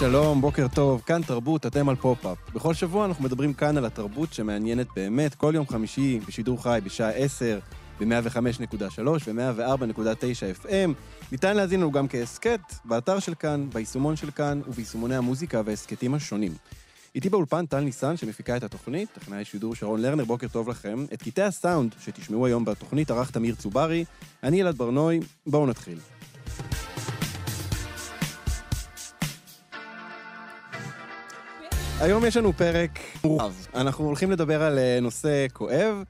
שלום, בוקר טוב, כאן תרבות, אתם על פופ-אפ. בכל שבוע אנחנו מדברים כאן על התרבות שמעניינת באמת, כל יום חמישי בשידור חי בשעה 10, ב-105.3 ו-104.9 FM. ניתן להזין לנו גם כהסכת, באתר של כאן, ביישומון של כאן וביישומוני המוזיקה וההסכתים השונים. איתי באולפן טל ניסן שמפיקה את התוכנית, טכנאי שידור שרון לרנר, בוקר טוב לכם. את קטעי הסאונד שתשמעו היום בתוכנית ערך תמיר צוברי, אני אלעד ברנועי, בואו נתחיל. היום יש לנו פרק מורחב. אנחנו הולכים לדבר על אה, נושא כואב,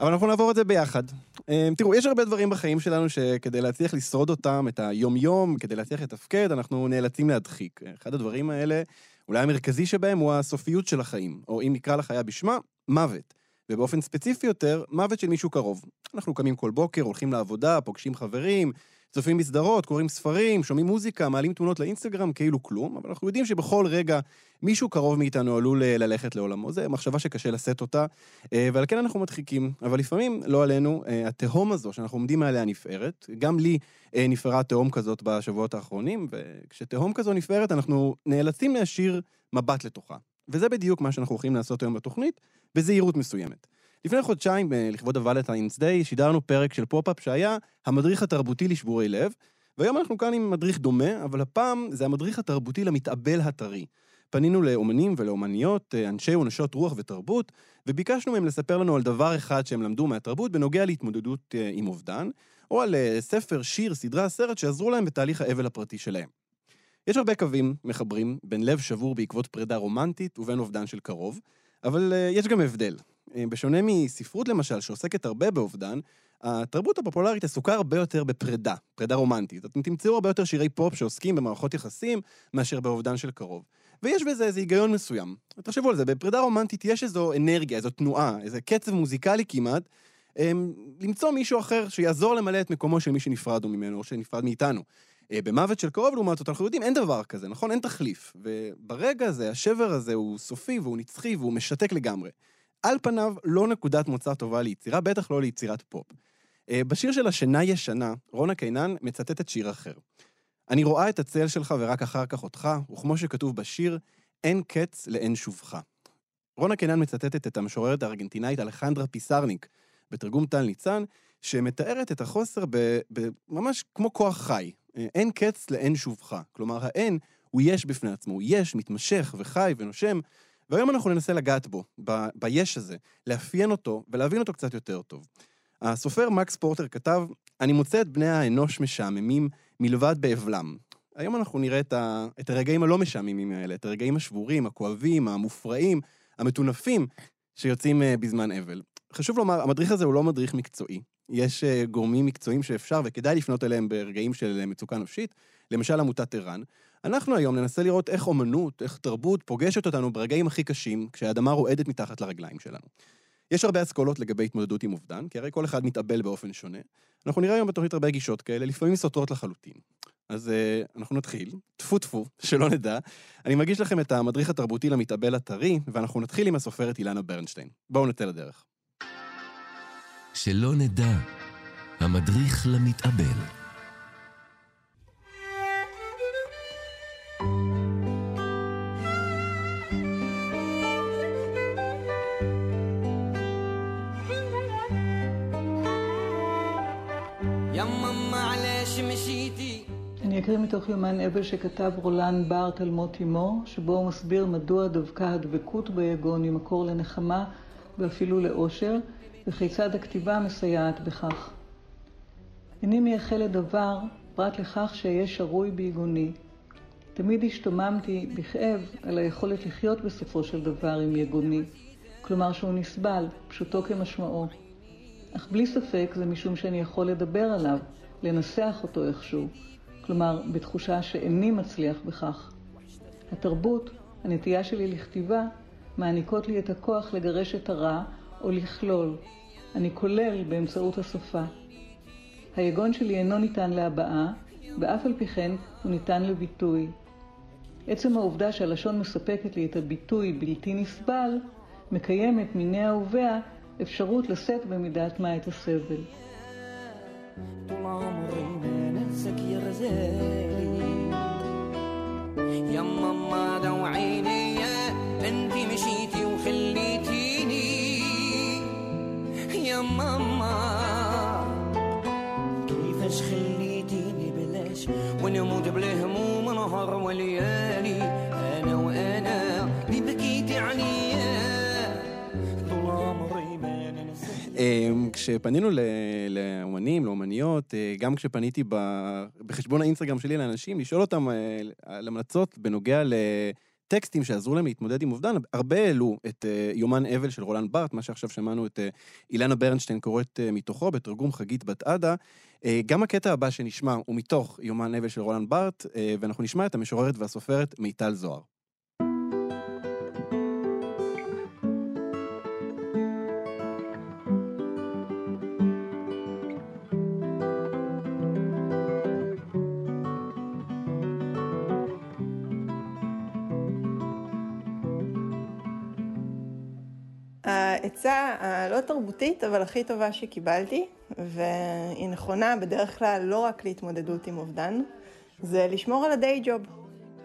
אבל אנחנו נעבור את זה ביחד. אה, תראו, יש הרבה דברים בחיים שלנו שכדי להצליח לשרוד אותם, את היום-יום, כדי להצליח לתפקד, אנחנו נאלצים להדחיק. אחד הדברים האלה, אולי המרכזי שבהם, הוא הסופיות של החיים, או אם נקרא לחיה בשמה, מוות. ובאופן ספציפי יותר, מוות של מישהו קרוב. אנחנו קמים כל בוקר, הולכים לעבודה, פוגשים חברים, צופים בסדרות, קוראים ספרים, שומעים מוזיקה, מעלים תמונות לאינסטגרם, כאילו כלום, אבל אנחנו יודעים שבכל רגע מישהו קרוב מאיתנו עלול אה, ללכת לעולמו. זו מחשבה שקשה לשאת אותה, אה, ועל כן אנחנו מדחיקים. אבל לפעמים, לא עלינו, אה, התהום הזו שאנחנו עומדים מעליה נפערת. גם לי נפערה תהום כזאת בשבועות האחרונים, וכשתהום כזו נפערת, אנחנו נאלצים להשאיר מבט לתוכה. וזה בדיוק מה שאנחנו הולכים לעשות היום בתוכנית, בזהירות מסוימת. לפני חודשיים, אה, לכבוד ה Valentine's Day, שידרנו פרק של פופ-אפ שהיה המדריך התרבותי לשבורי לב, והיום אנחנו כאן עם מדריך דומה, אבל הפעם זה המדריך התרבותי למתאבל הטרי. פנינו לאומנים ולאומניות, אה, אנשי ונשות רוח ותרבות, וביקשנו מהם לספר לנו על דבר אחד שהם למדו מהתרבות בנוגע להתמודדות אה, עם אובדן, או על ספר, שיר, סדרה, סרט שעזרו להם בתהליך האבל הפרטי שלהם. יש הרבה קווים מחברים בין לב שבור בעקבות פרידה רומנטית ובין אובדן של קרוב, אבל יש גם הבדל. אה, בשונה מספרות למשל, שעוסקת הרבה באובדן, התרבות הפופולרית עסוקה הרבה יותר בפרידה, פרידה רומנטית. אתם תמצאו הרבה יותר שירי פופ שעוסקים במערכות יחסים מאשר באובדן של קרוב. ויש בזה איזה היגיון מסוים. תחשבו על זה, בפרידה רומנטית יש איזו אנרגיה, איזו תנועה, איזה קצב מוזיקלי כמעט, הם, למצוא מישהו אחר שיעזור למלא את מקומו של מי שנפרדו ממנו או שנפרד מאיתנו. אה, במוות של קרוב, לעומת זאת, אנחנו יודעים, אין דבר כזה, נכון? אין תחליף. וברגע הזה, השבר הזה הוא סופי והוא נצחי והוא משתק לגמרי. על פניו לא נקודת מוצא טובה ליצירה, בטח לא ליצירת פופ. אה, בשיר של השינה ישנה, רונה קינן מצטטת שיר אחר. אני רואה את הצל שלך ורק אחר כך אותך, וכמו שכתוב בשיר, אין קץ לאין שובך. רונה קינן מצטטת את המשוררת הארגנטינאית אלחנדרה פיסארניק, בתרגום טל ניצן, שמתארת את החוסר ב, ב, ממש כמו כוח חי. אה, אין קץ לאין שובך. כלומר, האין הוא יש בפני עצמו, הוא יש, מתמשך וחי ונושם, והיום אנחנו ננסה לגעת בו, ב- ביש הזה, לאפיין אותו ולהבין אותו קצת יותר טוב. הסופר מקס פורטר כתב, אני מוצא את בני האנוש משעממים מלבד באבלם. היום אנחנו נראה את, ה... את הרגעים הלא משעממים האלה, את הרגעים השבורים, הכואבים, המופרעים, המטונפים, שיוצאים uh, בזמן אבל. חשוב לומר, המדריך הזה הוא לא מדריך מקצועי. יש uh, גורמים מקצועיים שאפשר וכדאי לפנות אליהם ברגעים של uh, מצוקה נפשית, למשל עמותת ער"ן. אנחנו היום ננסה לראות איך אומנות, איך תרבות פוגשת אותנו ברגעים הכי קשים, כשהאדמה רועדת מתחת לרגליים שלנו. יש הרבה אסכולות לגבי התמודדות עם אובדן, כי הרי כל אחד מתאבל באופן שונה. אנחנו נראה היום בתוכנית הרבה גישות כאלה, לפעמים סותרות לחלוטין. אז uh, אנחנו נתחיל, טפו טפו, שלא נדע. אני מגיש לכם את המדריך התרבותי למתאבל הטרי, ואנחנו נתחיל עם הסופרת אילנה ברנשטיין. בואו נצא לדרך. שלא נדע, המדריך למתאבל. אני אקריא מתוך יומן אבל שכתב רולן בארט על מות אמו, שבו הוא מסביר מדוע דווקא הדבקות ביגון היא מקור לנחמה ואפילו לאושר, וכיצד הכתיבה מסייעת בכך. איני מייחל לדבר פרט לכך שאהיה שרוי ביגוני. תמיד השתוממתי בכאב על היכולת לחיות בסופו של דבר עם יגוני, כלומר שהוא נסבל, פשוטו כמשמעו. אך בלי ספק זה משום שאני יכול לדבר עליו, לנסח אותו איכשהו. כלומר בתחושה שאיני מצליח בכך. התרבות, הנטייה שלי לכתיבה, מעניקות לי את הכוח לגרש את הרע או לכלול. אני כולל באמצעות השפה. היגון שלי אינו ניתן להבעה, ואף על פי כן הוא ניתן לביטוי. עצם העובדה שהלשון מספקת לי את הביטוי בלתי נסבל, מקיימת מיני אהוביה אפשרות לשאת במידת מה את הסבל. يا وليالي انا وانا اللي بكيتي عليا طول عمري ما ننسى אמ, כשפנינו ל- לאומנים, לאומניות, אה, גם כשפניתי ב- בחשבון האינסטגרם שלי לאנשים, לשאול אותם אה, על המלצות בנוגע לטקסטים שעזרו להם להתמודד עם אובדן, הרבה העלו את אה, יומן אבל של רולנד בארט, מה שעכשיו שמענו את אה, אילנה ברנשטיין קוראת אה, מתוכו, בתרגום חגית בת עדה. אה, גם הקטע הבא שנשמע הוא מתוך יומן אבל של רולנד בארט, אה, ואנחנו נשמע את המשוררת והסופרת מיטל זוהר. העצה הלא תרבותית, אבל הכי טובה שקיבלתי, והיא נכונה בדרך כלל לא רק להתמודדות עם אובדן, זה לשמור על הדיי ג'וב.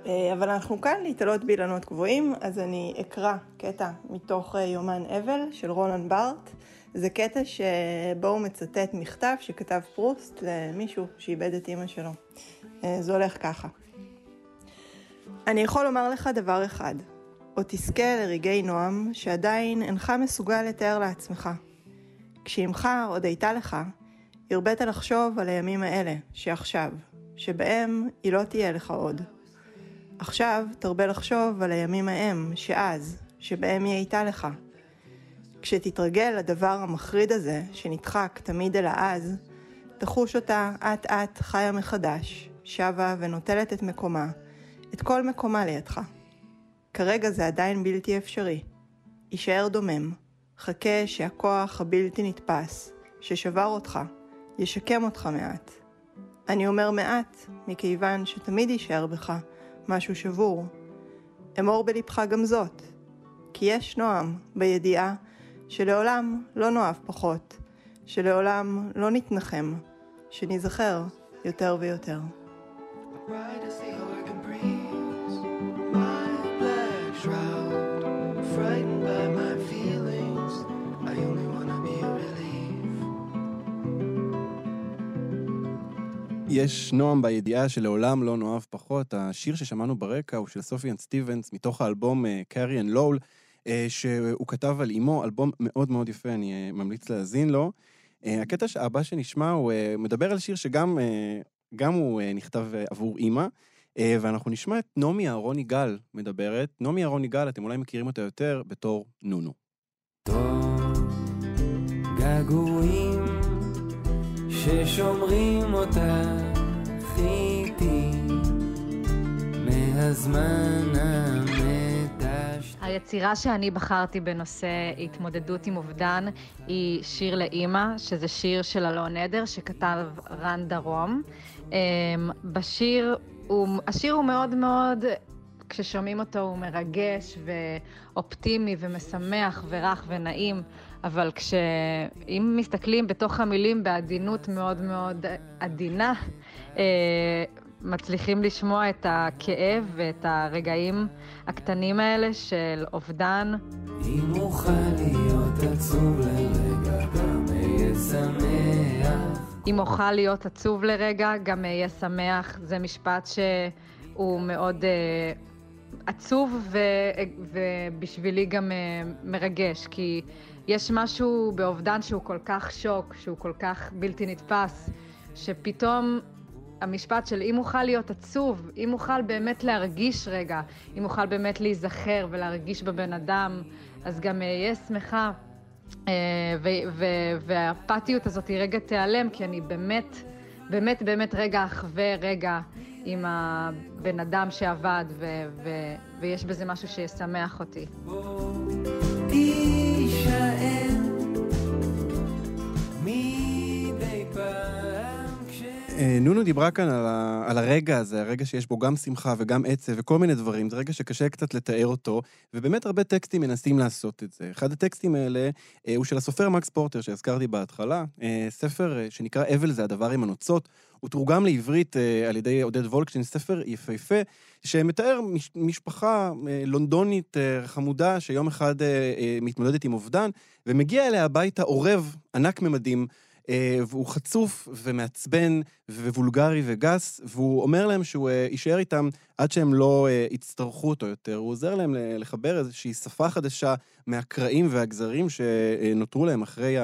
אה, אבל אנחנו כאן להתעלות באילנות גבוהים, אז אני אקרא קטע מתוך אה, יומן אבל של רולנד בארט. זה קטע שבו הוא מצטט מכתב שכתב פרוסט למישהו שאיבד את אימא שלו. אה, זה הולך ככה. אני יכול לומר לך דבר אחד, או תזכה לרגעי נועם שעדיין אינך מסוגל לתאר לעצמך. כשאמך עוד הייתה לך, הרבית לחשוב על הימים האלה, שעכשיו, שבהם היא לא תהיה לך עוד. עכשיו תרבה לחשוב על הימים ההם, שאז, שבהם היא הייתה לך. כשתתרגל לדבר המחריד הזה, שנדחק תמיד אל האז, תחוש אותה אט אט חיה מחדש, שבה ונוטלת את מקומה, את כל מקומה לידך. כרגע זה עדיין בלתי אפשרי. יישאר דומם. חכה שהכוח הבלתי נתפס, ששבר אותך, ישקם אותך מעט. אני אומר מעט, מכיוון שתמיד יישאר בך משהו שבור. אמור בלבך גם זאת, כי יש נועם בידיעה שלעולם לא נאהב פחות, שלעולם לא נתנחם, שניזכר יותר ויותר. Bright יש נועם בידיעה שלעולם לא נאהב פחות. השיר ששמענו ברקע הוא של סופיאן סטיבנס, מתוך האלבום קארי אנד לול, שהוא כתב על אימו, אלבום מאוד מאוד יפה, אני אה, ממליץ להאזין לו. אה, הקטע הבא שנשמע הוא אה, מדבר על שיר שגם גם הוא נכתב עבור אימא, ואנחנו נשמע את נעמי אהרון יגאל מדברת. נעמי אהרון יגאל, אתם אולי מכירים אותה יותר בתור נונו. טוב, געגועים ששומרים אותך איתי מהזמן המדש. היצירה שאני בחרתי בנושא התמודדות עם אובדן היא שיר לאימא, שזה שיר של אלון עדר שכתב רן דרום. אמ, בשיר, הוא, השיר הוא מאוד מאוד, כששומעים אותו הוא מרגש ואופטימי ומשמח ורך ונעים, אבל כשאם מסתכלים בתוך המילים בעדינות מאוד מאוד עדינה, אה, מצליחים לשמוע את הכאב ואת הרגעים הקטנים האלה של אובדן. אם אוכל להיות עצוב לרגע, גם אהיה שמח. אם אוכל להיות עצוב לרגע, גם אהיה שמח. זה משפט שהוא מאוד אה, עצוב ו, ובשבילי גם אה, מרגש, כי יש משהו באובדן שהוא כל כך שוק, שהוא כל כך בלתי נתפס, שפתאום המשפט של אם אוכל להיות עצוב, אם אוכל באמת להרגיש רגע, אם אוכל באמת להיזכר ולהרגיש בבן אדם, אז גם אהיה שמחה. אה, והאפתיות הזאת היא רגע תיעלם, כי אני באמת, באמת באמת רגע אחווה רגע עם הבן אדם שעבד, ויש בזה משהו שישמח אותי. תישאר נונו דיברה כאן על, ה, על הרגע הזה, הרגע שיש בו גם שמחה וגם עצב וכל מיני דברים. זה רגע שקשה קצת לתאר אותו, ובאמת הרבה טקסטים מנסים לעשות את זה. אחד הטקסטים האלה אה, הוא של הסופר מקס פורטר שהזכרתי בהתחלה, אה, ספר אה, שנקרא אבל זה הדבר עם הנוצות. הוא תורגם לעברית אה, על ידי עודד וולקשטיין, ספר יפהפה, שמתאר מש, משפחה אה, לונדונית אה, חמודה שיום אחד אה, אה, מתמודדת עם אובדן, ומגיע אליה הביתה עורב ענק ממדים. אה, והוא חצוף ומעצבן ווולגרי וגס, והוא אומר להם שהוא אה, יישאר איתם עד שהם לא אה, יצטרכו אותו יותר. הוא עוזר להם לחבר איזושהי שפה חדשה מהקרעים והגזרים שנותרו להם אחרי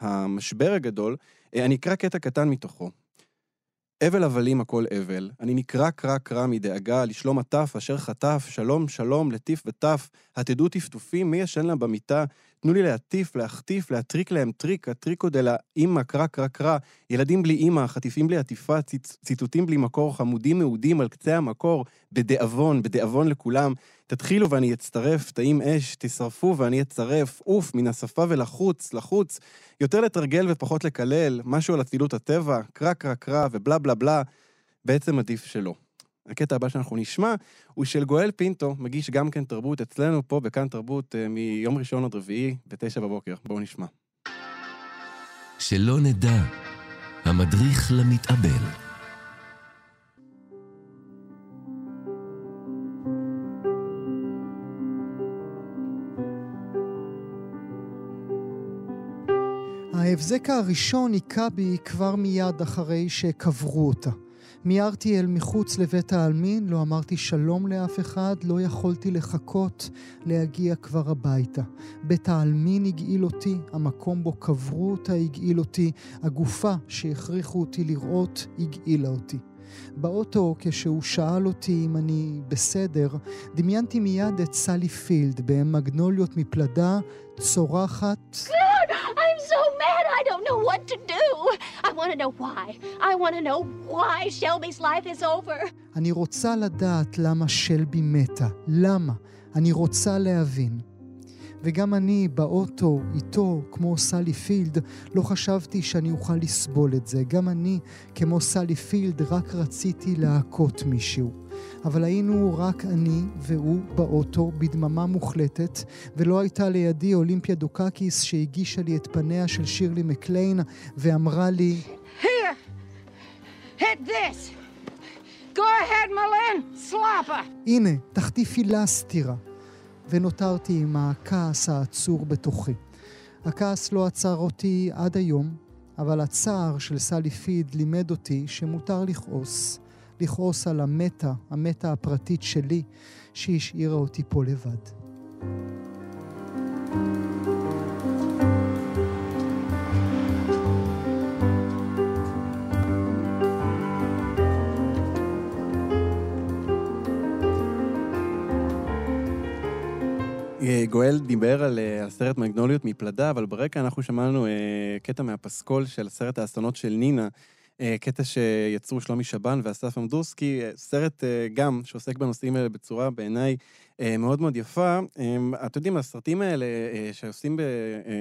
המשבר הגדול. אני אקרא קטע קטן מתוכו. אבל הבלים הכל אבל, אני נקרע קרע קרע מדאגה לשלום הטף אשר חטף, שלום שלום לטיף וטף, התדעו טפטופים, מי ישן לה במיטה? תנו לי להטיף, להחטיף, להטריק להם טריק, הטריקו דלה אימא, קרע קרע קרע, ילדים בלי אימא, חטיפים בלי עטיפה, ציצ- ציטוטים בלי מקור, חמודים מאודים על קצה המקור, בדאבון, בדאבון לכולם. תתחילו ואני אצטרף, תאים אש, תשרפו ואני אצרף, עוף, מן השפה ולחוץ, לחוץ. יותר לתרגל ופחות לקלל, משהו על אצילות הטבע, קרא קרא קרא ובלה בלה בלה, בעצם עדיף שלא. הקטע הבא שאנחנו נשמע הוא של גואל פינטו, מגיש גם כן תרבות אצלנו פה בכאן תרבות אה, מיום ראשון עד רביעי בתשע בבוקר. בואו נשמע. שלא נדע, המדריך למתאבל. ההבזק הראשון היכה בי כבר מיד אחרי שקברו אותה. מיהרתי אל מחוץ לבית העלמין, לא אמרתי שלום לאף אחד, לא יכולתי לחכות להגיע כבר הביתה. בית העלמין הגעיל אותי, המקום בו קברו אותה הגעיל אותי, הגופה שהכריחו אותי לראות הגעילה אותי. באוטו, כשהוא שאל אותי אם אני בסדר, דמיינתי מיד את סלי פילד במגנוליות מפלדה, צורחת so mad I don't know what to do. I want to know why. I want to know why Shelby's life is over. אני רוצה לדעת למה שלבי מתה. למה? אני רוצה להבין. וגם אני באוטו איתו, כמו סלי פילד, לא חשבתי שאני אוכל לסבול את זה. גם אני, כמו סלי פילד, רק רציתי להכות מישהו. אבל היינו רק אני והוא באוטו בדממה מוחלטת, ולא הייתה לידי אולימפיה דוקאקיס שהגישה לי את פניה של שירלי מקליין ואמרה לי, Here, hit this. Go ahead, M'Lynn. Slap her. הנה, תחטיפי לה סטירה. ונותרתי עם הכעס העצור בתוכי. הכעס לא עצר אותי עד היום, אבל הצער של סלי פיד לימד אותי שמותר לכעוס. לכעוס על המתה, המתה הפרטית שלי, שהשאירה אותי פה לבד. אה, גואל דיבר על אה, על סרט מגנוליות מפלדה, אבל ברקע אנחנו שמענו אה, קטע מהפסקול של סרט האסונות של נינה, קטע שיצרו שלומי שבן ואסף אמדורסקי, אה, סרט אה, גם שעוסק בנושאים האלה בצורה בעיניי אה, מאוד מאוד יפה. אה, אתם יודעים, הסרטים האלה אה, שעושים אה,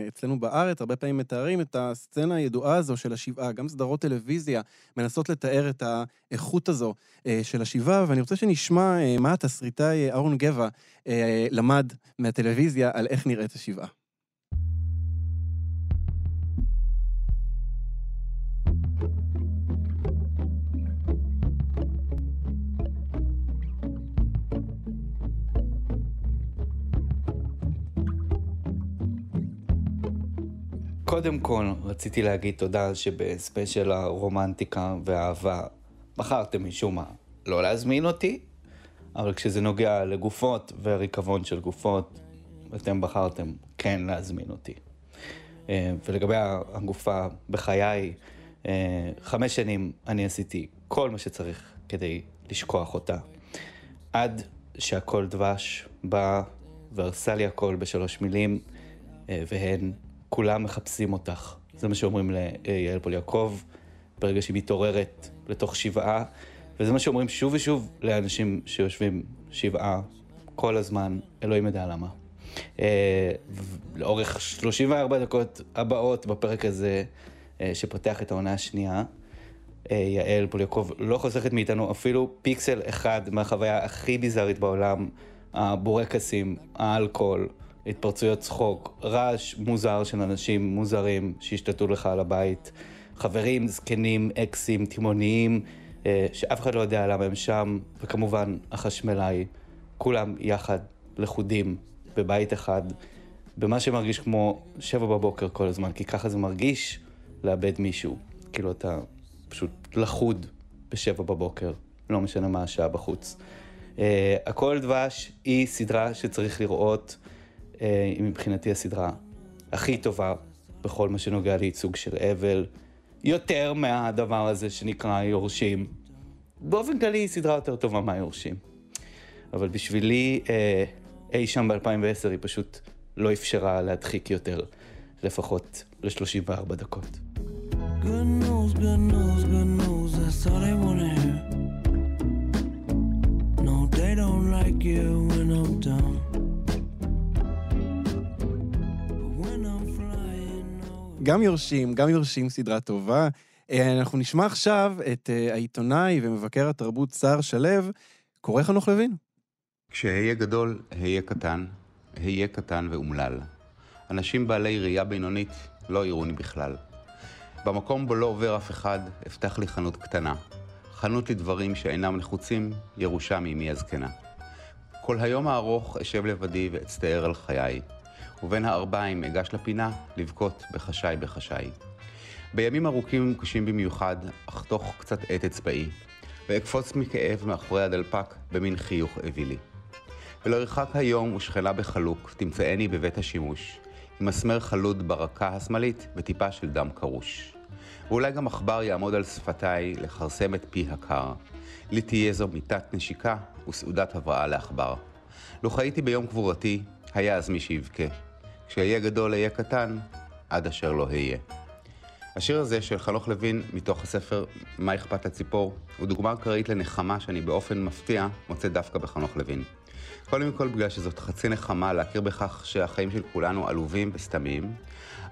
אצלנו בארץ, הרבה פעמים מתארים את הסצנה הידועה הזו של השבעה, גם סדרות טלוויזיה מנסות לתאר את האיכות הזו אה, של השבעה, ואני רוצה שנשמע אה, מה התסריטאי אהרון גבע אה, למד מהטלוויזיה על איך נראית השבעה. קודם כל, רציתי להגיד תודה שבספיישל הרומנטיקה והאהבה בחרתם משום מה לא להזמין אותי, אבל כשזה נוגע לגופות והריקבון של גופות, אתם בחרתם כן להזמין אותי. אה, ולגבי הגופה בחיי, אה, חמש שנים אני עשיתי כל מה שצריך כדי לשכוח אותה. עד שהכל דבש בא והרסה לי הכל בשלוש מילים, אה, והן כולם מחפשים אותך. זה מה שאומרים ליעל פול יעקב, ברגע שהיא מתעוררת לתוך שבעה, וזה מה שאומרים שוב ושוב לאנשים שיושבים שבעה כל הזמן, אלוהים יודע למה. אה, לאורך 34 דקות הבאות בפרק הזה, אה, שפותח את העונה השנייה, אה, יעל פוליאקוב לא חוסכת מאיתנו אפילו פיקסל אחד מהחוויה הכי ביזארית בעולם, הבורקסים, האלכוהול, התפרצויות צחוק, רעש מוזר של אנשים מוזרים שהשתלטו לך על הבית, חברים, זקנים, אקסים, תימהוניים, אה, שאף אחד לא יודע למה הם שם, וכמובן החשמלאי, כולם יחד, לכודים, בבית אחד, במה שמרגיש כמו שבע בבוקר כל הזמן, כי ככה זה מרגיש לאבד מישהו. כאילו אתה פשוט לכוד בשבע בבוקר, לא משנה מה השעה בחוץ. Uh, הכל דבש היא סדרה שצריך לראות, היא מבחינתי הסדרה הכי טובה בכל מה שנוגע לייצוג של אבל, יותר מהדבר הזה שנקרא יורשים. באופן כללי היא סדרה יותר טובה מהיורשים. אבל בשבילי, uh, אי שם ב-2010 היא פשוט לא אפשרה להדחיק יותר, לפחות ל-34 דקות. Good news, good news, good news, גם יורשים, גם יורשים סדרה טובה. אה, אנחנו נשמע עכשיו את אה, העיתונאי ומבקר התרבות סער שלו, קורא חנוך לוין. כשאהיה גדול, אהיה קטן, אהיה קטן ואומלל. אנשים בעלי ראייה בינונית לא יראוני בכלל. במקום בו לא עובר אף אחד, אפתח לי חנות קטנה. חנות לדברים שאינם נחוצים, ירושה מאמי הזקנה. כל היום הארוך אשב לבדי ואצטער על חיי, ובין הערביים אגש לפינה לבכות בחשאי בחשאי. בימים ארוכים וקשים במיוחד, אחתוך קצת עט אצבעי, ואקפוץ מכאב מאחורי הדלפק במין חיוך אווילי. ולא ירחק היום ושכנה בחלוק, תמצאני בבית השימוש, עם מסמר חלוד ברקה השמאלית וטיפה של דם קרוש. ואולי גם עכבר יעמוד על שפתיי לכרסם את פי הקר. לי תהיה זו מיטת נשיקה וסעודת הבראה לעכבר. לו חייתי ביום קבורתי, היה אז מי שיבכה. כשאהיה גדול אהיה קטן, עד אשר לא אהיה. השיר הזה של חנוך לוין, מתוך הספר "מה אכפת לציפור", הוא דוגמה אקראית לנחמה שאני באופן מפתיע מוצא דווקא בחנוך לוין. קודם כל בגלל שזאת חצי נחמה להכיר בכך שהחיים של כולנו עלובים וסתמיים,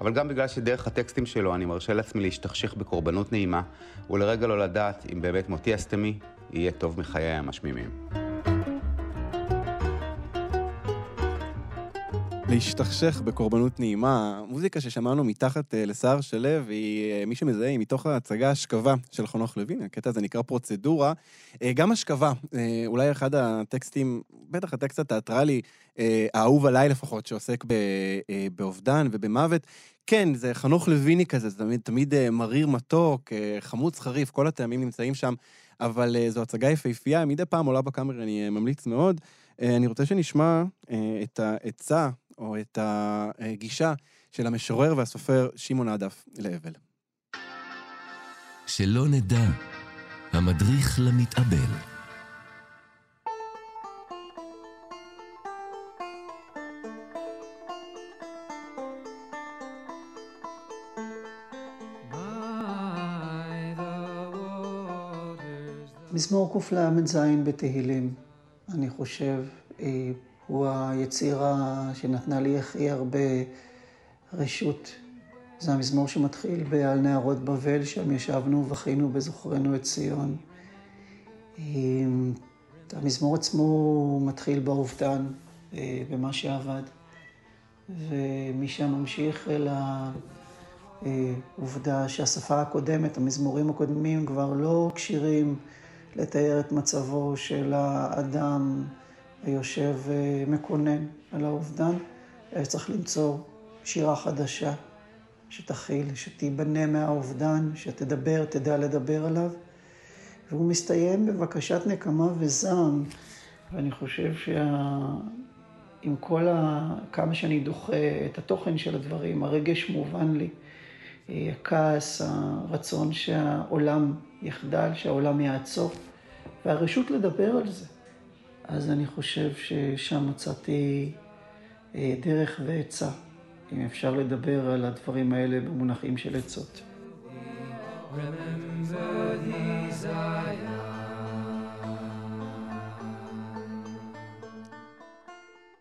אבל גם בגלל שדרך הטקסטים שלו אני מרשה לעצמי להשתכשך בקורבנות נעימה, ולרגע לא לדעת אם באמת מותי הסתמי יהיה טוב מחיי המשמימים. להשתכשך בקורבנות נעימה. מוזיקה ששמענו מתחת אה, לסער שלו, היא, אה, מי שמזהה, היא מתוך ההצגה השכבה של חנוך לוין, הקטע הזה נקרא פרוצדורה. אה, גם השכבה, אולי אחד הטקסטים, בטח הטקסט התיאטרלי, אה, האהוב עליי לפחות, שעוסק באובדן ובמוות. כן, זה חנוך לויני כזה, זה תמיד, תמיד מריר מתוק, חמוץ חריף, כל הטעמים נמצאים שם, אבל זו הצגה יפהפייה, מדי פעם עולה בקאמרה, אני ממליץ מאוד. אני רוצה שנשמע את העצה או את הגישה של המשורר והסופר שמעון עדף לאבל. שלא נדע, המדריך למתאבל. מזמור קל"ז בתהילים, אני חושב, אה, הוא היצירה שנתנה לי הכי הרבה רשות. זה המזמור שמתחיל ב"על נהרות בבל", שם ישבנו ובכינו בזוכרנו את ציון. אה, המזמור עצמו מתחיל באובדן, אה, במה שאבד, ומשם ממשיך אל העובדה שהשפה הקודמת, המזמורים הקודמים כבר לא כשירים לתאר את מצבו של האדם היושב מקונן על האובדן. צריך למצוא שירה חדשה שתכיל, שתיבנה מהאובדן, שתדבר, תדע לדבר עליו. והוא מסתיים בבקשת נקמה וזעם, ואני חושב שעם כל ה... כמה שאני דוחה את התוכן של הדברים, הרגש מובן לי. הכעס, הרצון שהעולם יחדל, שהעולם יעצור, והרשות לדבר על זה. אז אני חושב ששם מצאתי אה, דרך ועצה, אם אפשר לדבר על הדברים האלה במונחים של עצות.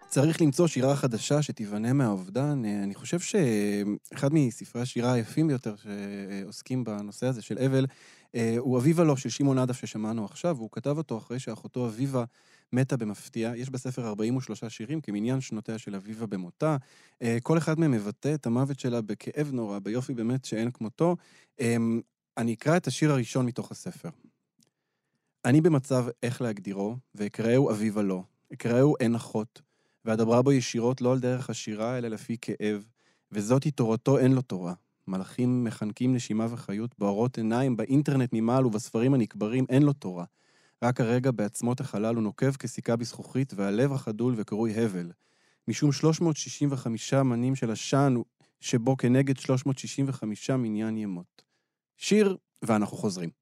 צריך למצוא שירה חדשה שתיבנה מהאובדן. אה, אני חושב שאחד מספרי השירה היפים ביותר שעוסקים בנושא הזה של אבל, אה, הוא אביבה לו של שמעון עדף ששמענו עכשיו, והוא כתב אותו אחרי שאחותו אביבה מתה במפתיע. יש בספר 43 שירים כמניין שנותיה של אביבה במותה. אה, כל אחד מהם מבטא את המוות שלה בכאב נורא, ביופי באמת שאין כמותו. אני אקרא את השיר הראשון מתוך הספר. אני במצב איך להגדירו, ואקראהו אביבה לו, אקראהו אין אחות. ואדברה בו ישירות לא על דרך השירה, אלא לפי כאב, וזאתי תורתו אין לו תורה. מלאכים מחנקים נשימה וחיות, בוערות עיניים, באינטרנט ממעל ובספרים הנקברים אין לו תורה. רק הרגע בעצמות החלל הוא נוקב כסיכה בזכוכית, והלב החדול וקרוי הבל. משום 365 מנים של עשן, שבו כנגד 365 מניין ימות. שיר, ואנחנו חוזרים.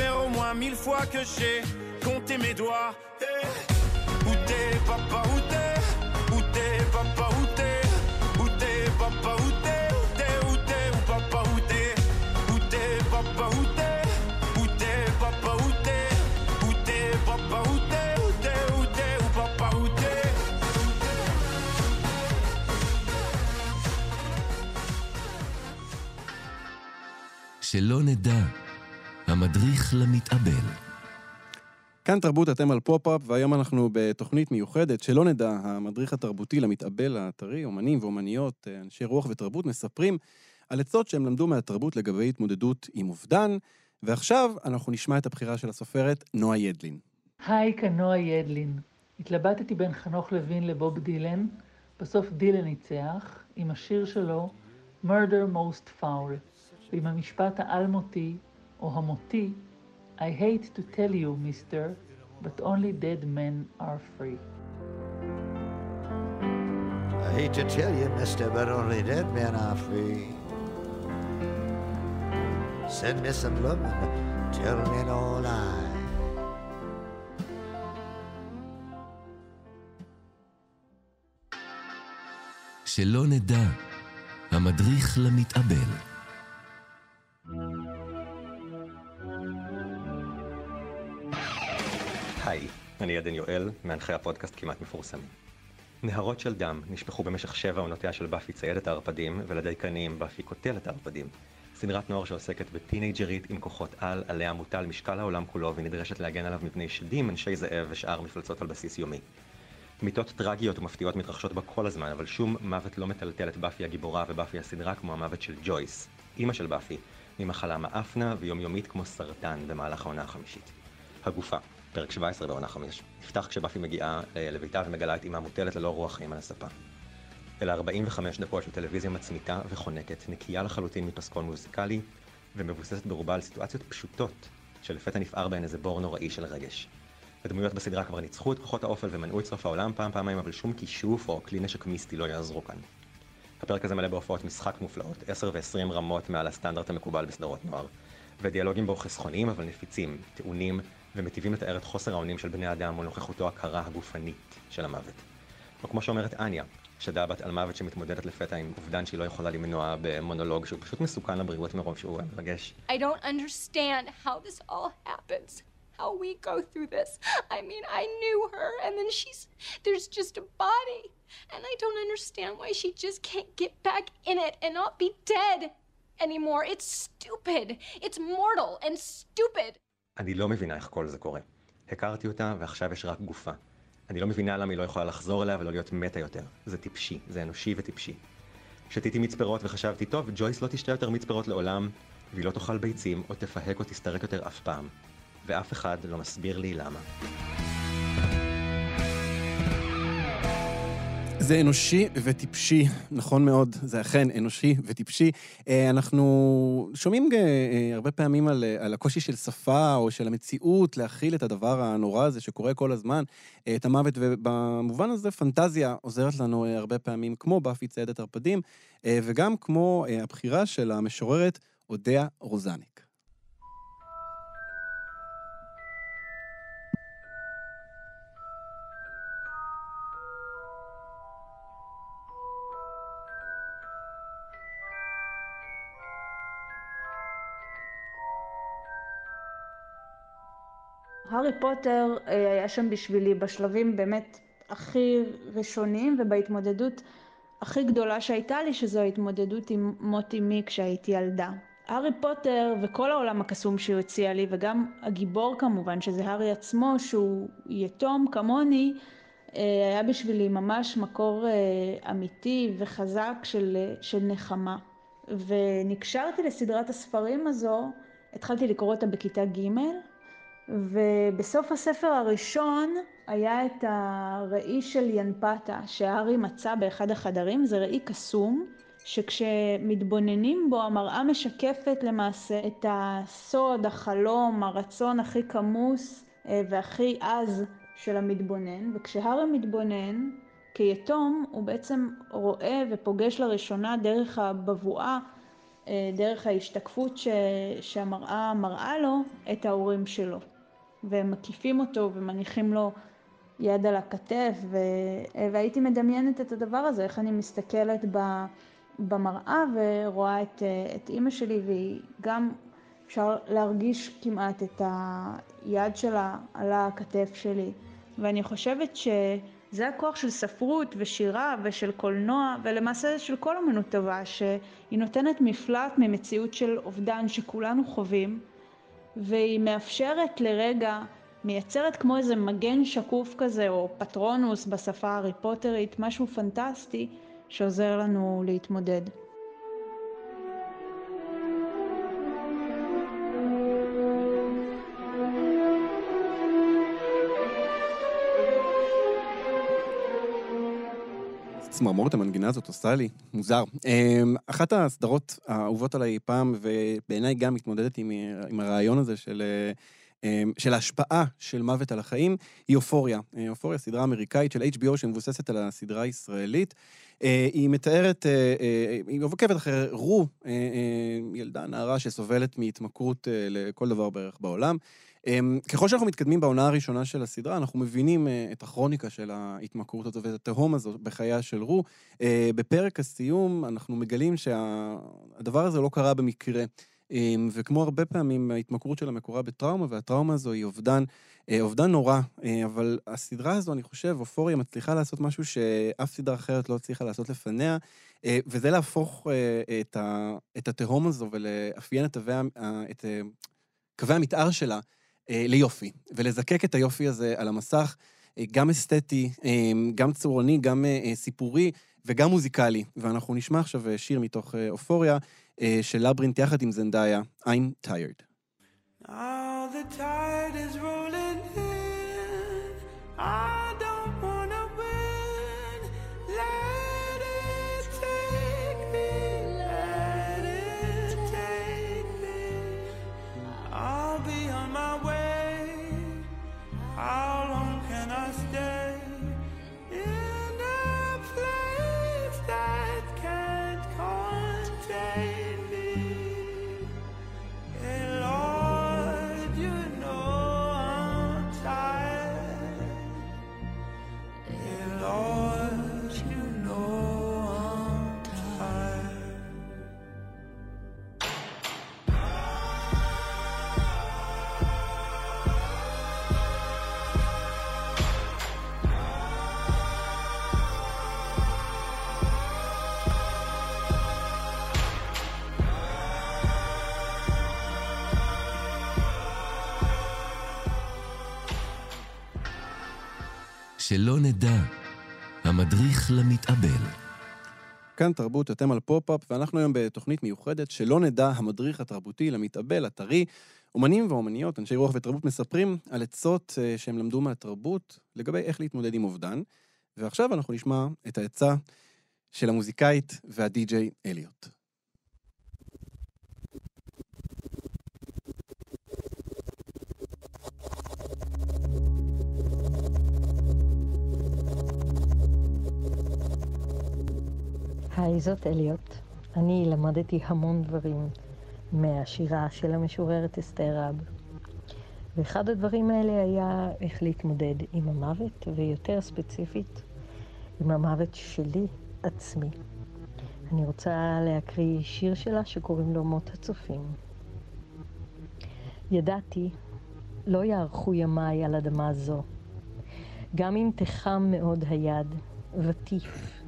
faire au moins mille fois que j'ai compté mes doigts. Eh, Où t'es, papa, où t'es Où t'es, papa, où t'es Où t'es, papa, où t'es Où t'es, où t'es, où papa, où t'es Où t'es, papa, où t'es Où t'es, papa, où t'es Où t'es, papa, où t'es Où t'es, où t'es, où papa, où t'es שלא נדע, המדריך למתאבל. כאן תרבות, אתם על פופ-אפ, והיום אנחנו בתוכנית מיוחדת, שלא נדע, המדריך התרבותי למתאבל הטרי, אומנים ואומניות, אנשי רוח ותרבות, מספרים על עצות שהם למדו מהתרבות לגבי התמודדות עם אובדן, ועכשיו אנחנו נשמע את הבחירה של הסופרת נועה ידלין. היי, כאן נועה ידלין. התלבטתי בין חנוך לוין לבוב דילן, בסוף דילן ניצח, עם השיר שלו, Murder Most Foul, ועם המשפט האלמותי, או המותי, I hate to tell you, mister, but only dead men are free. I hate to tell you, mister, but only dead men are free. Send me some loving, tell me no lie. שלא נדע, המדריך למתאבל. אני עדן יואל, מאנחי הפודקאסט כמעט מפורסמים. נהרות של דם נשפכו במשך שבע עונותיה של באפי ציידת הערפדים, ולדייקנים באפי קוטלת הערפדים. סדרת נוער שעוסקת בטינג'רית עם כוחות על, עליה מוטל משקל העולם כולו, והיא נדרשת להגן עליו מפני שדים, אנשי זאב ושאר מפלצות על בסיס יומי. מיתות טרגיות ומפתיעות מתרחשות בה כל הזמן, אבל שום מוות לא מטלטל את באפי הגיבורה ובאפי הסדרה כמו המוות של ג'ויס, אימא של באפי, ממחלה מאפנה ויומיומית כמו סרטן במהלך העונה החמישית. הגופה, פרק 17 בעונה 5, נפתח כשבאפי מגיעה אה, לביתה ומגלה את אימה מוטלת ללא רוח חיים על הספה. אלה 45 דקות של טלוויזיה מצמיתה וחונקת, נקייה לחלוטין מפסקול מוזיקלי, ומבוססת ברובה על סיטואציות פשוטות, שלפתע נפער בהן איזה בור נוראי של רגש. הדמויות בסדרה כבר ניצחו את כוחות האופל ומנעו את סוף העולם פעם פעמיים, אבל שום כישוף או כלי נשק מיסטי לא יעזרו כאן. הפרק הזה מלא בהופעות משחק מופלאות, 10 ו-20 רמות מעל הסטנדרט המקובל בסדרות נוער. ודיאלוגים בו חסכוניים אבל נפיצים, טעונים, ומטיבים לתאר את חוסר האונים של בני אדם מול נוכחותו הקרה הגופנית של המוות. או כמו שאומרת אניה, שדה בת על מוות שמתמודדת לפתע עם אובדן שהיא לא יכולה למנוע במונולוג שהוא פשוט מסוכן לבריאות מרוב שהוא מרגש. I don't understand how this all happens. How we go through this. I mean, I knew her, and then she's. There's just a body. And I don't understand why she just can't get back in it and not be dead anymore. It's stupid. It's mortal and stupid. אני לא מבינה איך כל זה קורה. הכרתי אותה ועכשיו יש רק גופה. אני לא מבינה למה היא לא יכולה לחזור אליה ולא להיות מתה יותר. זה טיפשי, זה אנושי וטיפשי. שתיתי מצפרות וחשבתי, טוב, ג'ויס לא תשתה יותר מצפרות לעולם, והיא לא תאכל ביצים או תפהק או תסתרק יותר אף פעם. ואף אחד לא מסביר לי למה. זה אנושי וטיפשי, נכון מאוד, זה אכן אנושי וטיפשי. אה, אנחנו שומעים אה, אה, הרבה פעמים על, על הקושי של שפה או של המציאות להכיל את הדבר הנורא הזה שקורה כל הזמן, את המוות, ובמובן הזה פנטזיה עוזרת לנו הרבה פעמים, כמו באפי ציידת ערפדים, וגם כמו הבחירה של המשוררת אודיה רוזניק. הארי פוטר אה, היה שם בשבילי בשלבים באמת הכי ראשונים ובהתמודדות הכי גדולה שהייתה לי, שזו ההתמודדות עם מוטי מי כשהייתי ילדה. הארי פוטר וכל העולם הקסום שהוא הציע לי, וגם הגיבור כמובן, שזה הארי עצמו, שהוא יתום כמוני, אה, היה בשבילי ממש מקור אה, אמיתי וחזק של, של נחמה. ונקשרתי לסדרת הספרים הזו, התחלתי לקרוא אותה בכיתה ג', ובסוף הספר הראשון היה את הראי של ינפתה שהארי מצא באחד החדרים, זה ראי קסום, שכשמתבוננים בו המראה משקפת למעשה את הסוד, החלום, הרצון הכי כמוס אה, והכי עז של המתבונן, וכשהארי מתבונן כיתום הוא בעצם רואה ופוגש לראשונה דרך הבבואה, אה, דרך ההשתקפות ש... שהמראה מראה לו את ההורים שלו. והם מקיפים אותו ומניחים לו יד על הכתף, ו... והייתי מדמיינת את הדבר הזה, איך אני מסתכלת ב... במראה ורואה את, את אימא שלי, והיא גם, אפשר להרגיש כמעט את היד שלה על הכתף שלי. ואני חושבת שזה הכוח של ספרות ושירה ושל קולנוע, ולמעשה של כל אמנות טובה, שהיא נותנת מפלט ממציאות של אובדן שכולנו חווים. והיא מאפשרת לרגע, מייצרת כמו איזה מגן שקוף כזה, או פטרונוס בשפה הארי פוטרית, משהו פנטסטי שעוזר לנו להתמודד. צמרמורת המנגינה הזאת עושה לי, מוזר. אמ, אחת הסדרות האהובות עליי פעם, ובעיניי גם מתמודדת עם, עם הרעיון הזה של, אמ, של ההשפעה של מוות על החיים, היא אופוריה. אה, אופוריה, סדרה אמריקאית של HBO שמבוססת על הסדרה הישראלית. אה, היא מתארת, אה, היא עוקבת אחרי רו, ילדה, נערה שסובלת מהתמכרות לכל דבר בערך בעולם. אמ, ככל שאנחנו מתקדמים בעונה הראשונה של הסדרה, אנחנו מבינים אה, את הכרוניקה של ההתמכרות הזו ואת התהום הזו בחייה של רו. אה, בפרק הסיום אנחנו מגלים שהדבר הזה לא קרה במקרה. אמ, וכמו הרבה פעמים, ההתמכרות שלה מקורה בטראומה, והטראומה הזו היא אובדן, אה, אובדן נורא. אבל הסדרה הזו, אני חושב, אופוריה מצליחה לעשות משהו שאף סדרה אחרת לא הצליחה לעשות לפניה, וזה להפוך את, ה, התהום הזו ולאפיין את, את קווי המתאר שלה ליופי, ולזקק את היופי הזה על המסך, אה, גם אסתטי, אה, גם צורני, גם סיפורי וגם מוזיקלי. ואנחנו נשמע עכשיו שיר מתוך אופוריה של לברינט יחד עם זנדאיה, I'm tired. Now the tide is rolling in. I שלא נדע, המדריך למתאבל. כאן תרבות, אתם על פופ-אפ, ואנחנו היום בתוכנית מיוחדת שלא נדע המדריך התרבותי למתאבל, הטרי. אומנים ואומניות, אנשי רוח ותרבות מספרים על עצות אה, שהם למדו מהתרבות לגבי איך להתמודד עם אובדן. ועכשיו אנחנו נשמע את העצה של המוזיקאית והדי-ג'יי אליוט. היי, זאת אליוט. אני למדתי המון דברים מהשירה של המשוררת אסתר רב. ואחד הדברים האלה היה איך להתמודד עם המוות, ויותר ספציפית, עם המוות שלי עצמי. אני רוצה להקריא שיר שלה שקוראים לו מות הצופים. ידעתי, לא יארכו ימיי על אדמה זו, גם אם תחם מאוד היד, ותיף.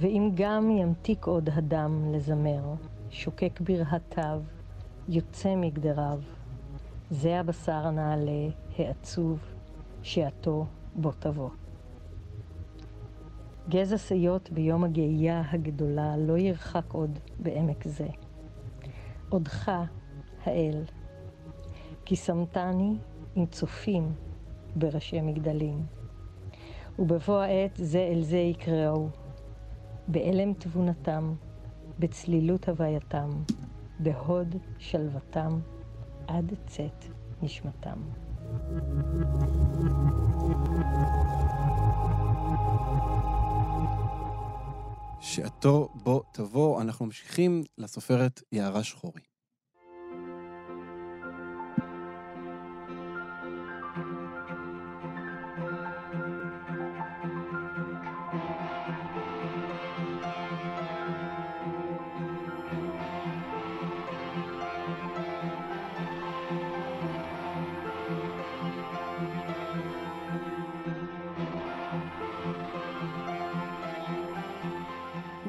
ואם גם ימתיק עוד הדם לזמר, שוקק ברהטיו, יוצא מגדריו, זה הבשר הנעלה, העצוב, שעתו בוא תבוא. גזע שיות ביום הגאייה הגדולה לא ירחק עוד בעמק זה. עודך, האל, כי שמתני עם צופים בראשי מגדלים. ובבוא העת זה אל זה יקראו, באלם תבונתם, בצלילות הווייתם, בהוד שלוותם, עד צאת נשמתם. שעתו בו תבוא, אנחנו ממשיכים לסופרת יערה שחורי.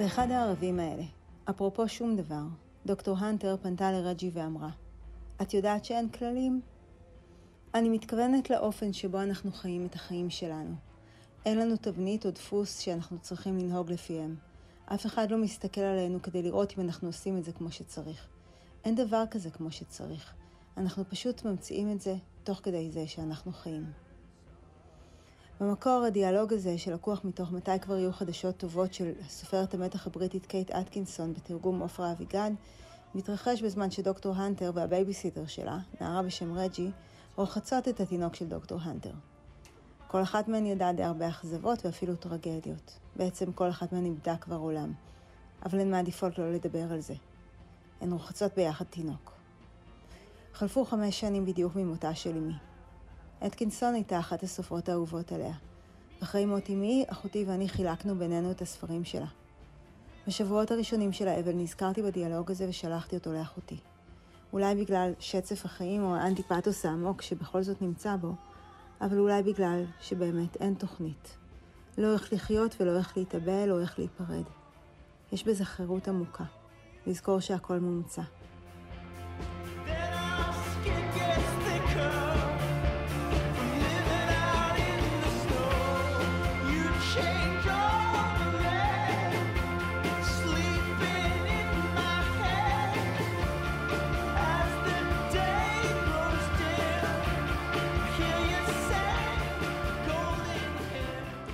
באחד הערבים האלה, אפרופו שום דבר, דוקטור הנטר פנתה לרג'י ואמרה, את יודעת שאין כללים? אני מתכוונת לאופן שבו אנחנו חיים את החיים שלנו. אין לנו תבנית או דפוס שאנחנו צריכים לנהוג לפיהם. אף אחד לא מסתכל עלינו כדי לראות אם אנחנו עושים את זה כמו שצריך. אין דבר כזה כמו שצריך. אנחנו פשוט ממציאים את זה תוך כדי זה שאנחנו חיים. במקור הדיאלוג הזה, שלקוח מתוך מתי כבר יהיו חדשות טובות של סופרת המתח הבריטית קייט אטקינסון בתרגום עופרה אביגד, מתרחש בזמן שדוקטור הנטר והבייביסיטר שלה, נערה בשם רג'י, רוחצות את התינוק של דוקטור הנטר. כל אחת מהן ידעה די הרבה אכזבות ואפילו טרגדיות. בעצם כל אחת מהן איבדה כבר עולם. אבל הן מעדיפות לא לדבר על זה. הן רוחצות ביחד תינוק. חלפו חמש שנים בדיוק ממותה של אמי. אתקינסון הייתה אחת הסופרות האהובות עליה. אחרי מות אמי, אחותי ואני חילקנו בינינו את הספרים שלה. בשבועות הראשונים של האבל נזכרתי בדיאלוג הזה ושלחתי אותו לאחותי. אולי בגלל שצף החיים או האנטיפטוס העמוק שבכל זאת נמצא בו, אבל אולי בגלל שבאמת אין תוכנית. לא איך לחיות ולא איך להתאבל או איך להיפרד. יש בזה חירות עמוקה. לזכור שהכל מומצא.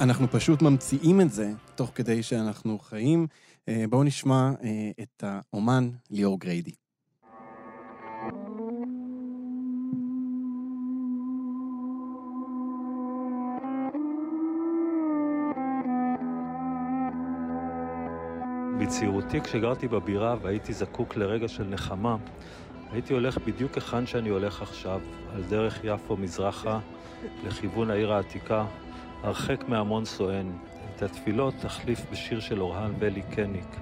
אנחנו פשוט ממציאים את זה תוך כדי שאנחנו חיים. אה, בואו נשמע אה, את האומן ליאור גריידי. בצעירותי, כשגרתי בבירה והייתי זקוק לרגע של נחמה, הייתי הולך בדיוק היכן שאני הולך עכשיו, על דרך יפו מזרחה, לכיוון העיר העתיקה, הרחק מהמון סואן. את התפילות תחליף בשיר של אורהן ולי קניק,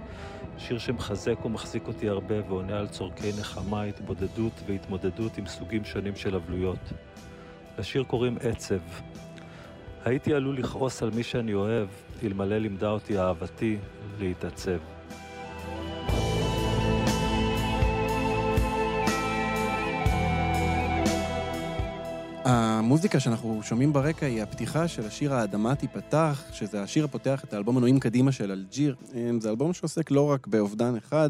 שיר שמחזק ומחזיק אותי הרבה ועונה על צורכי נחמה, התבודדות והתמודדות עם סוגים שונים של אבלויות. לשיר קוראים עצב. הייתי עלול לכעוס על מי שאני אוהב, אלמלא לימדה אותי אהבתי להתעצב. המוזיקה שאנחנו שומעים ברקע היא הפתיחה של השיר "האדמה תיפתח", שזה השיר הפותח את האלבום "מנועים קדימה" של אלג'יר. אה, זה אלבום שעוסק לא רק באובדן אחד,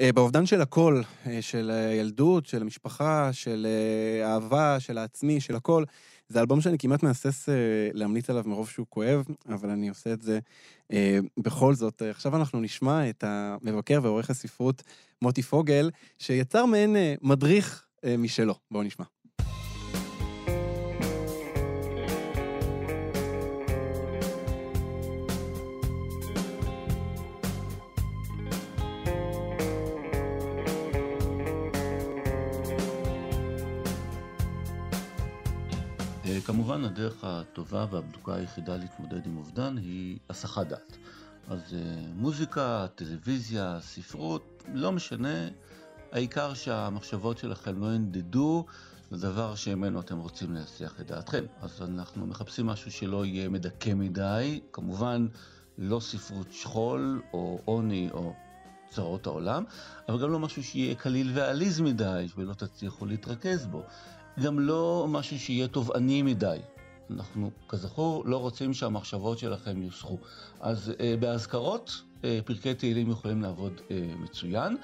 אה, באובדן של הכל, אה, של הילדות, של המשפחה, של אה, אהבה, של העצמי, של הכל. זה אלבום שאני כמעט מהסס להמליץ עליו מרוב שהוא כואב, אבל אני עושה את זה בכל זאת. עכשיו אנחנו נשמע את המבקר ועורך הספרות מוטי פוגל, שיצר מעין מדריך משלו. בואו נשמע. כמובן הדרך הטובה והבדוקה היחידה להתמודד עם אובדן היא הסחת דעת. אז אה, מוזיקה, טלוויזיה, ספרות, לא משנה, העיקר שהמחשבות שלכם לא ינדדו לדבר שממנו אתם רוצים להסיח את דעתכם. אז אנחנו מחפשים משהו שלא יהיה מדכא מדי, כמובן לא ספרות שכול או עוני או צרות העולם, אבל גם לא משהו שיהיה קליל ועליז מדי ולא תצליחו להתרכז בו. גם לא משהו שיהיה תובעני מדי. אנחנו, כזכור, לא רוצים שהמחשבות שלכם יוסחו. אז אה, באזכרות, אה, פרקי תהילים יכולים לעבוד אה, מצוין,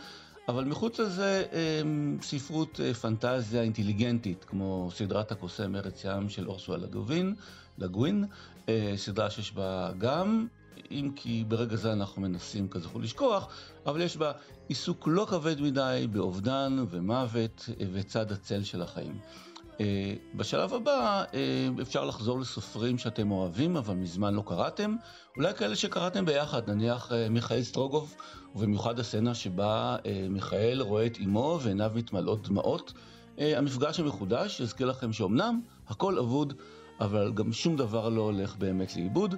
אבל מחוץ לזה, אה, ספרות אה, פנטזיה אינטליגנטית, כמו סדרת הקוסם ארץ ים של אורסואל לגווין, לגווין, אה, סדרה שיש בה גם, אם כי ברגע זה אנחנו מנסים, כזכור, לשכוח, אבל יש בה עיסוק לא כבד מדי באובדן ומוות אה, וצד הצל של החיים. אה, בשלב הבא אה, אפשר לחזור לסופרים שאתם אוהבים אבל מזמן לא קראתם, אולי כאלה שקראתם ביחד, נניח מיכאל סטרוגוב, ובמיוחד הסצנה שבה מיכאל רואה את אמו ועיניו מתמלאות דמעות. המפגש המחודש יזכיר לכם שאומנם הכל אבוד, אבל גם שום דבר לא הולך באמת לאיבוד.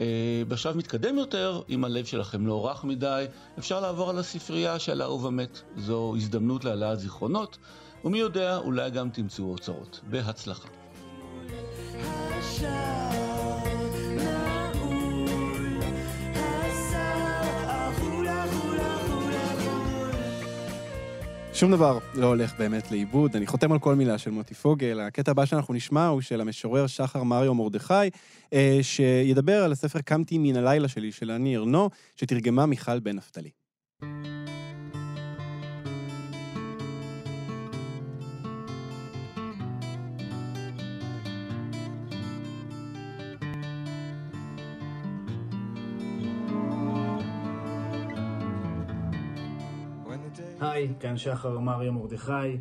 אה, בשלב מתקדם יותר, אם הלב שלכם לא רך מדי, אפשר לעבור על הספרייה של האהוב המת. זו הזדמנות להעלאת זיכרונות, ומי יודע, אולי גם תמצאו אוצרות. בהצלחה. שום דבר לא הולך באמת לאיבוד, אני חותם על כל מילה של מוטי פוגל. הקטע הבא שאנחנו נשמע הוא של המשורר שחר מריו מרדכי, אה, שידבר על הספר "קמתי מן הלילה שלי" של אני ארנו, שתרגמה מיכל בן נפתלי. היי, כאן שחר מריה מרדכי.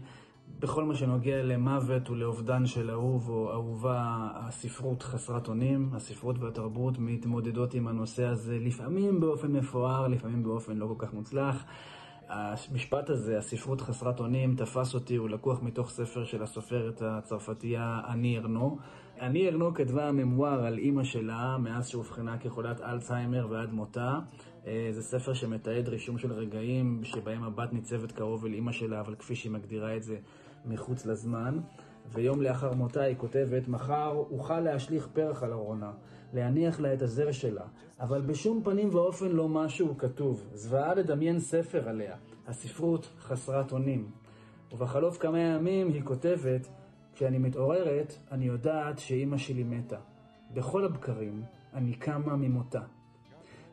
בכל מה שנוגע למוות ולאובדן של אהוב או אהובה, הספרות חסרת אונים, הספרות והתרבות מתמודדות עם הנושא הזה לפעמים באופן מפואר, לפעמים באופן לא כל כך מוצלח. המשפט הזה, הספרות חסרת אונים, תפס אותי, הוא לקוח מתוך ספר של הסופרת הצרפתייה אני ארנו. אני ארנו כתבה ממואר על אימא שלה מאז שאובחנה כחולת אלצהיימר ועד מותה. אה, זה ספר שמתעד רישום של רגעים שבהם הבת ניצבת קרוב אל אימא שלה, אבל כפי שהיא מגדירה את זה, מחוץ לזמן. ויום לאחר מותה היא כותבת, מחר אוכל להשליך פרח על ארונה, להניח לה את הזר שלה, אבל בשום פנים ואופן לא משהו כתוב. זוועה לדמיין ספר עליה, הספרות חסרת אונים. ובחלוף כמה ימים היא כותבת, כשאני מתעוררת, אני יודעת שאימא שלי מתה. בכל הבקרים אני קמה ממותה.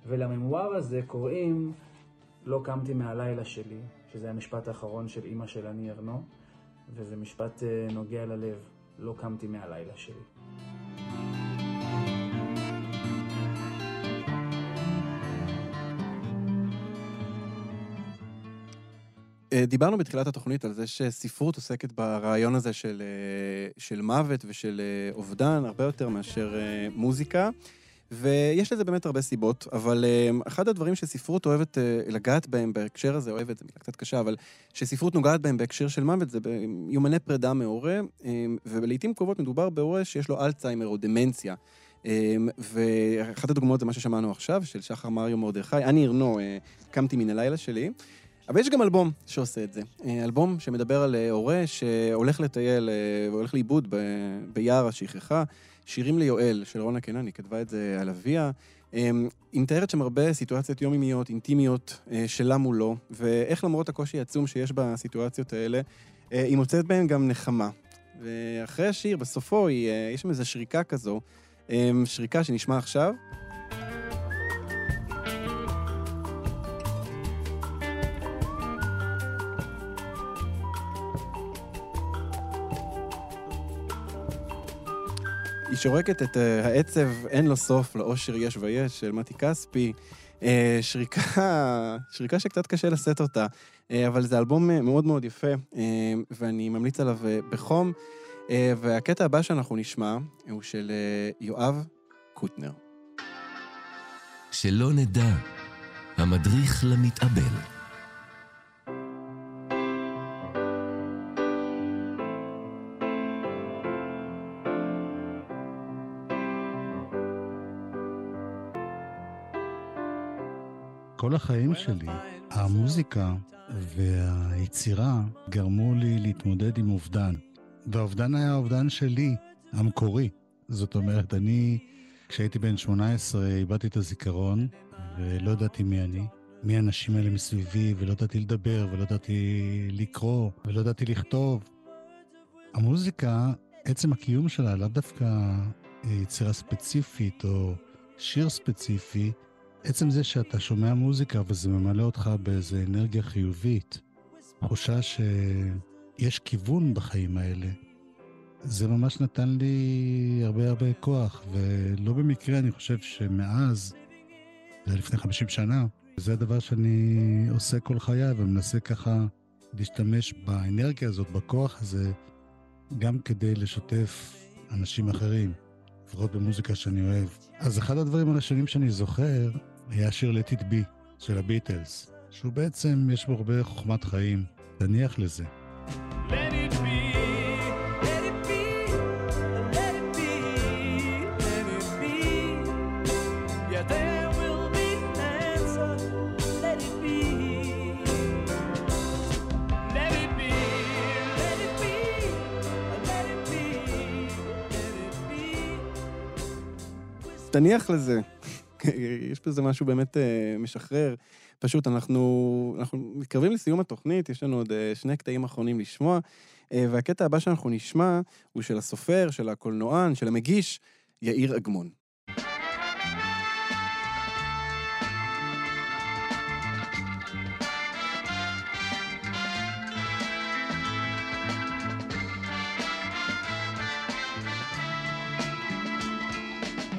ולממואר הזה קוראים לא קמתי מהלילה שלי, שזה המשפט האחרון של אימא של אני ארנו, וזה משפט אה, נוגע ללב, לא קמתי מהלילה שלי. אה, דיברנו בתחילת התוכנית על זה שספרות עוסקת ברעיון הזה של, אה, של מוות ושל אובדן, הרבה יותר מאשר מוזיקה. ויש לזה באמת הרבה סיבות, אבל um, אחד הדברים שספרות אוהבת uh, לגעת בהם בהקשר הזה, אוהבת, זו מילה קצת קשה, אבל שספרות נוגעת בהם בהקשר של מוות, זה ביומני פרידה מהורה, um, ולעיתים קרובות מדובר בהורה שיש לו אלצהיימר או דמנציה. Um, ואחת הדוגמאות זה מה ששמענו עכשיו, של שחר מריו מרדכי, אני ארנו, uh, קמתי מן הלילה שלי. אבל יש גם אלבום שעושה את זה. אה, אלבום שמדבר על אה, הורה שהולך לטייל אה, והולך לאיבוד ביער השכחה. שירים ליואל של רונה קנני, כתבה את זה על אביה. היא מתארת שם הרבה סיטואציות יומיומיות, אינטימיות, שלה מולו, ואיך למרות הקושי העצום שיש בסיטואציות האלה, היא מוצאת בהן גם נחמה. ואחרי השיר, בסופו, היא, אה, יש שם איזו שריקה כזו, אה, שריקה שנשמע עכשיו. היא שורקת את אה, העצב אין לו סוף, לאושר יש ויש של מתי כספי. אה, שריקה, שריקה שקצת קשה לשאת אותה, אה, אבל זה אלבום מאוד מאוד יפה, ואני ממליץ עליו בחום. והקטע הבא שאנחנו נשמע הוא של יואב קוטנר. שלא נדע, המדריך למתאבל. כל החיים שלי, המוזיקה והיצירה גרמו לי להתמודד עם אובדן. והאובדן היה האובדן שלי, המקורי. זאת אומרת, אני, כשהייתי בן 18, איבדתי את הזיכרון, ולא ידעתי מי אני. מי האנשים האלה מסביבי, ולא ידעתי לדבר, ולא ידעתי לקרוא, ולא ידעתי לכתוב. המוזיקה, עצם הקיום שלה, לאו דווקא אה, יצירה ספציפית או שיר ספציפי, עצם זה שאתה שומע מוזיקה וזה ממלא אותך באיזו אנרגיה חיובית, תחושה שיש כיוון בחיים האלה, זה ממש נתן לי הרבה הרבה כוח, ולא במקרה אני חושב שמאז, זה היה לפני 50 שנה, זה הדבר שאני עושה כל חיי ומנסה ככה להשתמש באנרגיה הזאת, בכוח הזה, גם כדי לשתף אנשים אחרים, לפחות במוזיקה שאני אוהב. אז אחד הדברים הראשונים שאני זוכר היה שיר Let It Be של הביטלס, שהוא בעצם, יש בו הרבה חוכמת חיים. תניח לזה. Yeah, there will be an answer. Let it be. Let it be. Let it be. Let it be. Let it be. תניח לזה. יש בזה משהו באמת אה, משחרר. פשוט אנחנו, אנחנו מתקרבים לסיום התוכנית, יש לנו עוד אה, שני קטעים אחרונים לשמוע, אה, והקטע הבא שאנחנו נשמע הוא של הסופר, של הקולנוען, של המגיש, יאיר אגמון.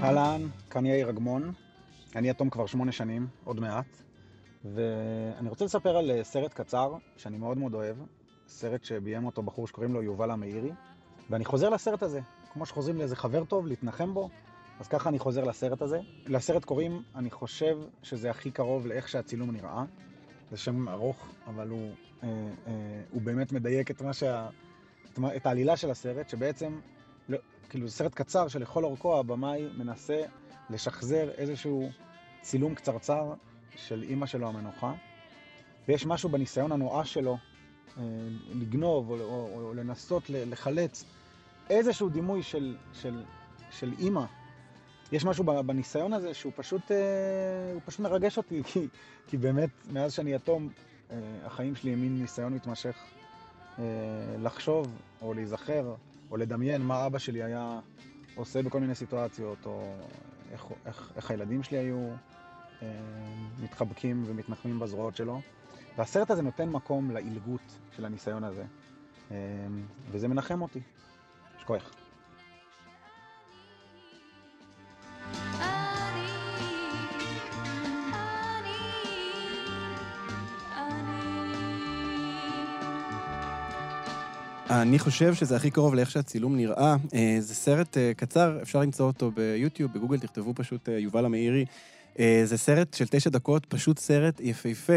אהלן, כאן יאיר אגמון. אני יתום כבר שמונה שנים, עוד מעט. ואני רוצה לספר על אה, סרט קצר שאני מאוד מאוד אוהב. סרט שביים אותו בחור שקוראים לו יובל המאירי. ואני חוזר לסרט הזה, כמו שחוזרים לאיזה חבר טוב, להתנחם בו. אז ככה אני חוזר לסרט הזה. לסרט קוראים, אני חושב שזה הכי קרוב לאיך שהצילום נראה. זה שם ארוך, אבל הוא, אה, אה, הוא באמת מדייק את, שה, את, את העלילה של הסרט, שבעצם, לא, כאילו, זה סרט קצר שלכל אורכו הבמאי מנסה לשחזר איזשהו צילום קצרצר של אימא שלו המנוחה, ויש משהו בניסיון הנואש שלו אה, לגנוב או, או, או לנסות ל- לחלץ איזשהו דימוי של, של, של אימא. יש משהו בניסיון הזה שהוא פשוט, אה, הוא פשוט מרגש אותי, כי, כי באמת, מאז שאני יתום, אה, החיים שלי הם מין ניסיון מתמשך לחשוב או להיזכר או לדמיין מה אבא שלי היה עושה בכל מיני סיטואציות, או איך, איך, איך הילדים שלי היו אה, מתחבקים ומתנחמים בזרועות שלו. והסרט הזה נותן מקום לעילגות של הניסיון הזה, אה, וזה מנחם אותי. יש כוח. אני חושב שזה הכי קרוב לאיך שהצילום נראה. אה, זה סרט אה, קצר, אפשר למצוא אותו ביוטיוב, בגוגל תכתבו פשוט אה, יובל המאירי. זה סרט של תשע דקות, פשוט סרט יפהפה.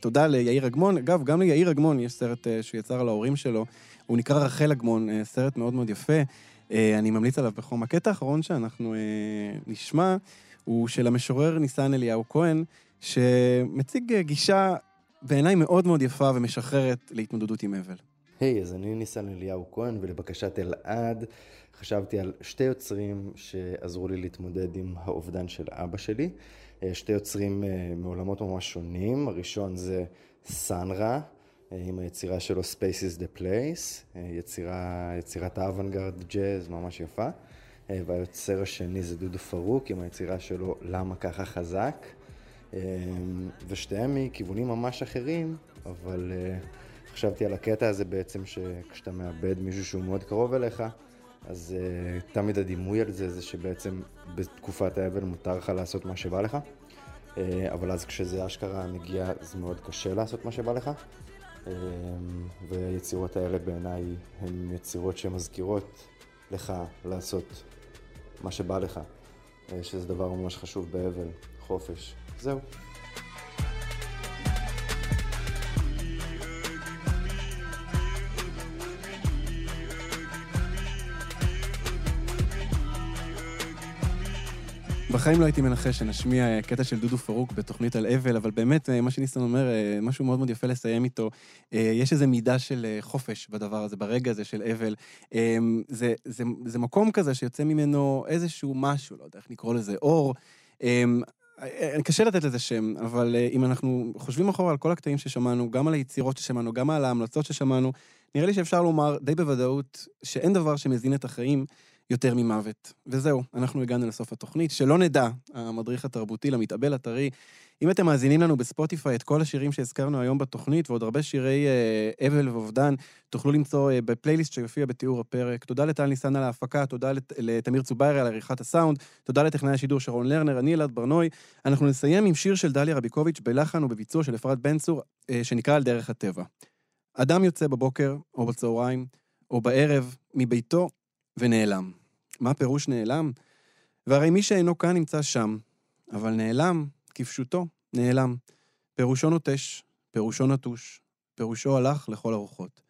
תודה ליאיר אגמון. אגב, גם ליאיר אגמון יש סרט שהוא יצר על ההורים שלו. הוא נקרא רחל אגמון, סרט מאוד מאוד יפה. אני ממליץ עליו בחום. הקטע האחרון שאנחנו נשמע הוא של המשורר ניסן אליהו כהן, שמציג גישה בעיניי מאוד מאוד יפה ומשחררת להתמודדות עם אבל. היי, hey, אז אני ניסן אליהו כהן, ולבקשת אלעד חשבתי על שתי יוצרים שעזרו לי להתמודד עם האובדן של אבא שלי. אה, שתי יוצרים אה, מעולמות ממש שונים. הראשון זה סנרה, אה, עם היצירה שלו Space is the Place, יצירה, יצירת האוונגרד ג'אז ממש יפה. והיוצר השני זה דודו פרוק עם היצירה שלו למה ככה חזק. ושתיהם מכיוונים ממש אחרים, אבל אה, חשבתי על הקטע הזה בעצם שכשאתה מאבד מישהו שהוא מאוד קרוב אליך, אז uh, תמיד הדימוי על זה זה שבעצם בתקופת האבל מותר לך לעשות מה שבא לך, uh, אבל אז כשזה אשכרה מגיע זה מאוד קשה לעשות מה שבא לך. Uh, והיצירות האלה בעיניי הן יצירות שמזכירות לך לעשות מה שבא לך, uh, שזה דבר ממש חשוב באבל, חופש. זהו. בחיים לא הייתי מנחש שנשמיע אה, קטע של דודו פרוק בתוכנית על אבל, אבל באמת, אה, מה שניסן אומר, אה, משהו מאוד מאוד יפה לסיים איתו. יש איזו מידה של חופש בדבר הזה, ברגע הזה של אבל. זה, זה, זה מקום כזה שיוצא ממנו איזשהו משהו, לא יודע איך לקרוא לזה, אור. קשה לתת לזה שם, אבל אם אנחנו חושבים אחורה על כל הקטעים ששמענו, גם על היצירות ששמענו, גם על ההמלצות ששמענו, נראה לי שאפשר לומר די בוודאות שאין דבר שמזין את החיים יותר ממוות. וזהו, אנחנו הגענו לסוף התוכנית. שלא נדע, המדריך התרבותי למתאבל הטרי, אם אתם מאזינים לנו בספוטיפיי את כל השירים שהזכרנו היום בתוכנית, ועוד הרבה שירי אה, אבל ואובדן, תוכלו למצוא אה, בפלייליסט שיופיע בתיאור הפרק. תודה לטל ניסן על ההפקה, תודה לת, לתמיר צוביירי על עריכת הסאונד, תודה לטכנאי השידור שרון לרנר, אני אלעד ברנוי. אנחנו נסיים עם שיר של דליה רביקוביץ' בלחן ובביצוע של אפרת בן צור, אה, שנקרא על דרך הטבע. אדם יוצא בבוקר, או בצהריים, או בערב, מביתו, ונעלם. מה פירוש נעלם? והרי מי שאינו כאן נמצא שם, אבל נעלם, כפשוטו, נעלם. פירושו נוטש, פירושו נטוש, פירושו הלך לכל הרוחות.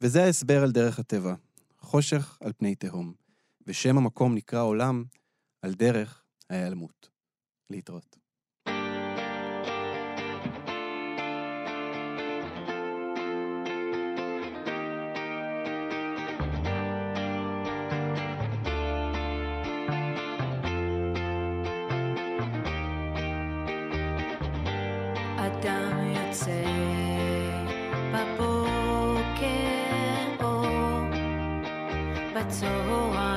וזה ההסבר על דרך הטבע, חושך על פני תהום, ושם המקום נקרא עולם על דרך ההיעלמות. להתראות. אדם יוצא בבוקר או בצהריים